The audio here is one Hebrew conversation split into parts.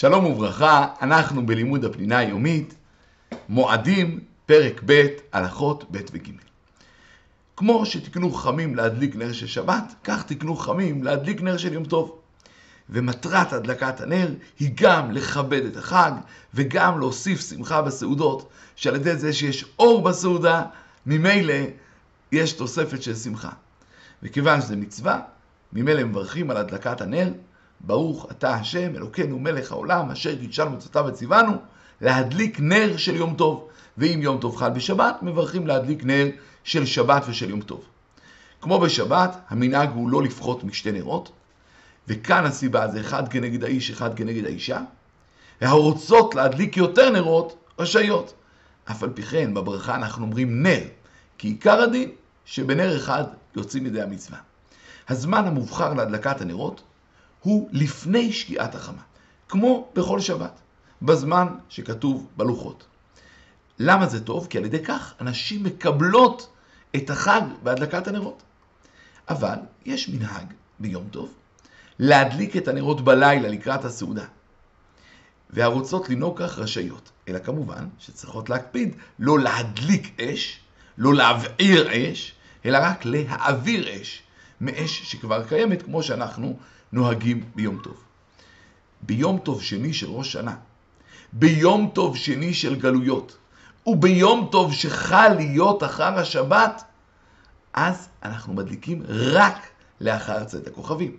שלום וברכה, אנחנו בלימוד הפנינה היומית, מועדים, פרק ב', הלכות ב' וג'. כמו שתקנו חכמים להדליק נר של שבת, כך תקנו חכמים להדליק נר של יום טוב. ומטרת הדלקת הנר היא גם לכבד את החג וגם להוסיף שמחה בסעודות, שעל ידי זה שיש אור בסעודה, ממילא יש תוספת של שמחה. וכיוון שזה מצווה, ממילא מברכים על הדלקת הנר, ברוך אתה השם, אלוקינו מלך העולם, אשר קידשנו מצוותיו וציוונו, להדליק נר של יום טוב. ואם יום טוב חל בשבת, מברכים להדליק נר של שבת ושל יום טוב. כמו בשבת, המנהג הוא לא לפחות משתי נרות, וכאן הסיבה זה אחד כנגד האיש, אחד כנגד האישה, והרוצות להדליק יותר נרות, רשאיות. אף על פי כן, בברכה אנחנו אומרים נר, כי עיקר הדין שבנר אחד יוצאים ידי המצווה. הזמן המובחר להדלקת הנרות הוא לפני שקיעת החמה, כמו בכל שבת, בזמן שכתוב בלוחות. למה זה טוב? כי על ידי כך אנשים מקבלות את החג בהדלקת הנרות. אבל יש מנהג ביום טוב להדליק את הנרות בלילה לקראת הסעודה. והרוצות לנהוג כך רשאיות, אלא כמובן שצריכות להקפיד לא להדליק אש, לא להבעיר אש, אלא רק להעביר אש מאש שכבר קיימת, כמו שאנחנו נוהגים ביום טוב. ביום טוב שני של ראש שנה, ביום טוב שני של גלויות, וביום טוב שחל להיות אחר השבת, אז אנחנו מדליקים רק לאחר צאת הכוכבים.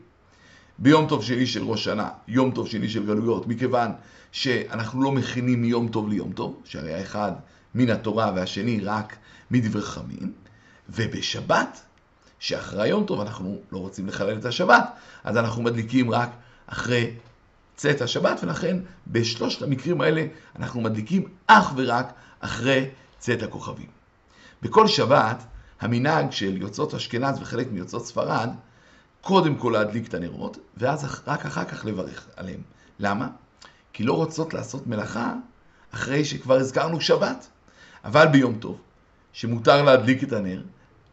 ביום טוב שני של ראש שנה, יום טוב שני של גלויות, מכיוון שאנחנו לא מכינים מיום טוב ליום טוב, שהרי האחד מן התורה והשני רק מדברי חכמים, ובשבת, שאחרי יום טוב אנחנו לא רוצים לחלל את השבת, אז אנחנו מדליקים רק אחרי צאת השבת, ולכן בשלושת המקרים האלה אנחנו מדליקים אך ורק אחרי צאת הכוכבים. בכל שבת, המנהג של יוצאות אשכנז וחלק מיוצאות ספרד, קודם כל להדליק את הנרות, ואז רק אחר כך לברך עליהם. למה? כי לא רוצות לעשות מלאכה אחרי שכבר הזכרנו שבת. אבל ביום טוב, שמותר להדליק את הנר,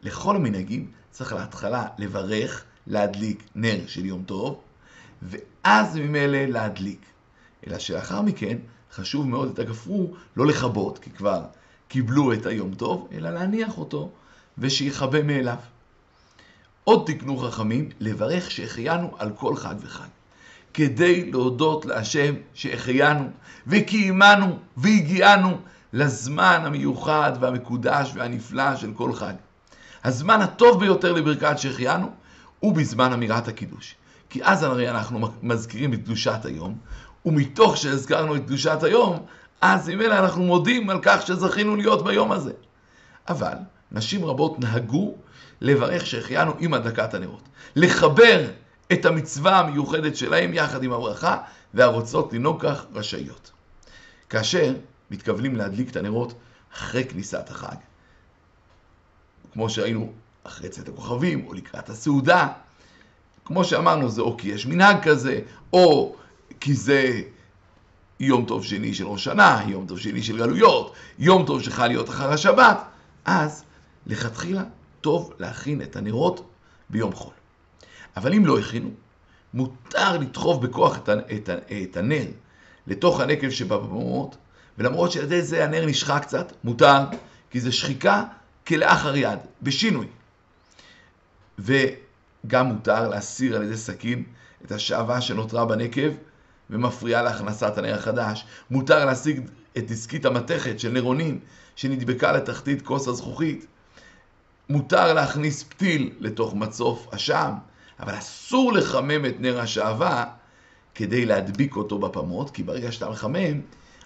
לכל המנהגים צריך להתחלה לברך, להדליק נר של יום טוב, ואז ממילא להדליק. אלא שלאחר מכן חשוב מאוד את הגפרור לא לכבות, כי כבר קיבלו את היום טוב, אלא להניח אותו ושיכבה מאליו. עוד תקנו חכמים לברך שהחיינו על כל חג וחג, כדי להודות להשם שהחיינו וקיימנו והגיענו לזמן המיוחד והמקודש והנפלא של כל חג. הזמן הטוב ביותר לברכת שהחיינו הוא בזמן אמירת הקידוש. כי אז הרי אנחנו מזכירים את קדושת היום, ומתוך שהזכרנו את קדושת היום, אז ממילא אנחנו מודים על כך שזכינו להיות ביום הזה. אבל נשים רבות נהגו לברך שהחיינו עם הדלקת הנרות. לחבר את המצווה המיוחדת שלהם יחד עם הברכה, והרוצות לנהוג כך רשאיות. כאשר מתכוונים להדליק את הנרות אחרי כניסת החג, כמו שהיינו אחרי צאת הכוכבים, או לקראת הסעודה, כמו שאמרנו, זה או כי יש מנהג כזה, או כי זה יום טוב שני של ראש שנה, יום טוב שני של גלויות, יום טוב שחל להיות אחר השבת, אז לכתחילה טוב להכין את הנרות ביום חול. אבל אם לא הכינו, מותר לדחוף בכוח את, את, את הנר לתוך הנקב שבבמות, ולמרות שעל ידי זה הנר נשחק קצת, מותר, כי זה שחיקה כלאחר יד, בשינוי. וגם מותר להסיר על ידי סכין את השעווה שנותרה בנקב ומפריעה להכנסת הנר החדש. מותר להשיג את דיסקית המתכת של נרונים שנדבקה לתחתית כוס הזכוכית. מותר להכניס פתיל לתוך מצוף אשם, אבל אסור לחמם את נר השעווה כדי להדביק אותו בפמות, כי ברגע שאתה מחמם,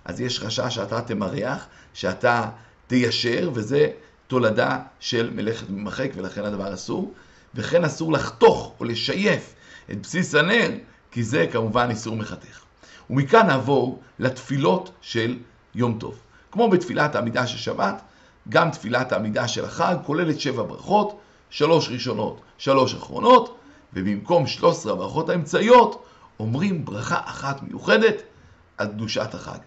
אז יש חשש שאתה תמרח, שאתה תיישר, וזה תולדה של מלאכת ממחק, ולכן הדבר אסור. וכן אסור לחתוך או לשייף את בסיס הנר, כי זה כמובן איסור מחתך. ומכאן נעבור לתפילות של יום טוב. כמו בתפילת העמידה של שבת, גם תפילת העמידה של החג כוללת שבע ברכות, שלוש ראשונות, שלוש אחרונות, ובמקום שלוש עשרה הברכות האמצעיות, אומרים ברכה אחת מיוחדת על קדושת החג.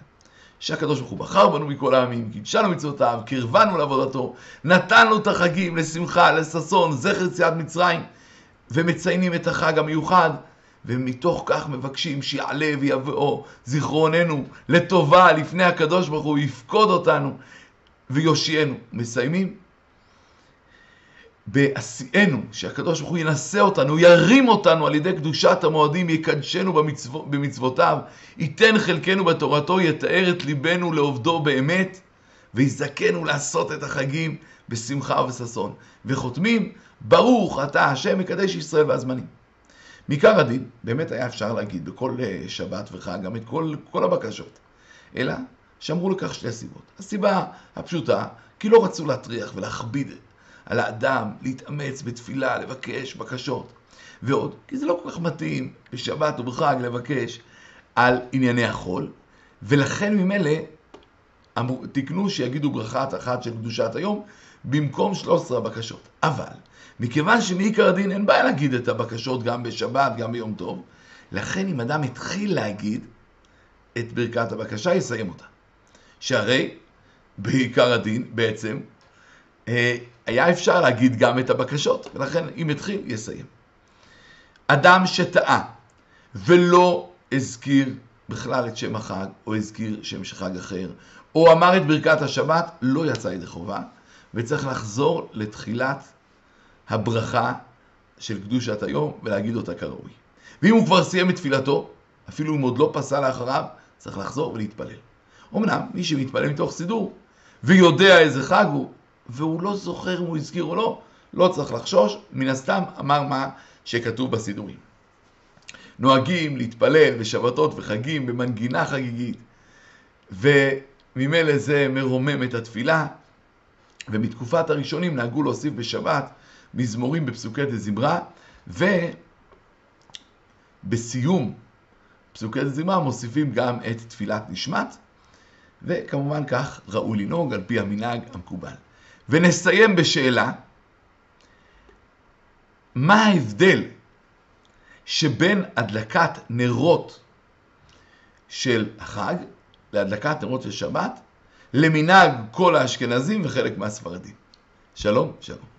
שהקדוש ברוך הוא בחר בנו מכל העמים, קידשנו מצוותיו, קרבנו לעבודתו, נתן לו את החגים לשמחה, לששון, זכר יציאת מצרים, ומציינים את החג המיוחד, ומתוך כך מבקשים שיעלה ויבואו זיכרוננו לטובה לפני הקדוש ברוך הוא, יפקוד אותנו ויושיענו. מסיימים? בעשיינו, שהקדוש ברוך הוא ינשא אותנו, ירים אותנו על ידי קדושת המועדים, יקדשנו במצו, במצוותיו, ייתן חלקנו בתורתו, יתאר את ליבנו לעובדו באמת, ויזכנו לעשות את החגים בשמחה ובששון. וחותמים, ברוך אתה השם מקדש ישראל והזמנים. מעיקר הדין, באמת היה אפשר להגיד בכל אה, שבת וחג גם את כל, כל הבקשות, אלא שאמרו לכך שתי סיבות. הסיבה הפשוטה, כי לא רצו להטריח ולהכביד על האדם להתאמץ בתפילה, לבקש בקשות. ועוד, כי זה לא כל כך מתאים בשבת או בחג לבקש על ענייני החול, ולכן ממילא תקנו שיגידו ברכה אחת של קדושת היום במקום 13 הבקשות. אבל, מכיוון שמעיקר הדין אין בעיה להגיד את הבקשות גם בשבת, גם ביום טוב, לכן אם אדם התחיל להגיד את ברכת הבקשה, יסיים אותה. שהרי בעיקר הדין בעצם היה אפשר להגיד גם את הבקשות, ולכן אם התחיל, יסיים. אדם שטעה ולא הזכיר בכלל את שם החג, או הזכיר שם של חג אחר, או אמר את ברכת השבת, לא יצא ידי חובה, וצריך לחזור לתחילת הברכה של קדושת היום ולהגיד אותה כראוי. ואם הוא כבר סיים את תפילתו, אפילו אם עוד לא פסל לאחריו, צריך לחזור ולהתפלל. אמנם, מי שמתפלל מתוך סידור ויודע איזה חג הוא, והוא לא זוכר אם הוא הזכיר או לא, לא צריך לחשוש, מן הסתם אמר מה שכתוב בסידורים. נוהגים להתפלל בשבתות וחגים במנגינה חגיגית, וממילא זה מרומם את התפילה, ומתקופת הראשונים נהגו להוסיף בשבת מזמורים בפסוקי דזמרה, ובסיום פסוקי דזמרה מוסיפים גם את תפילת נשמת, וכמובן כך ראוי לנהוג על פי המנהג המקובל. ונסיים בשאלה, מה ההבדל שבין הדלקת נרות של החג להדלקת נרות של שבת למנהג כל האשכנזים וחלק מהספרדים. שלום, שלום.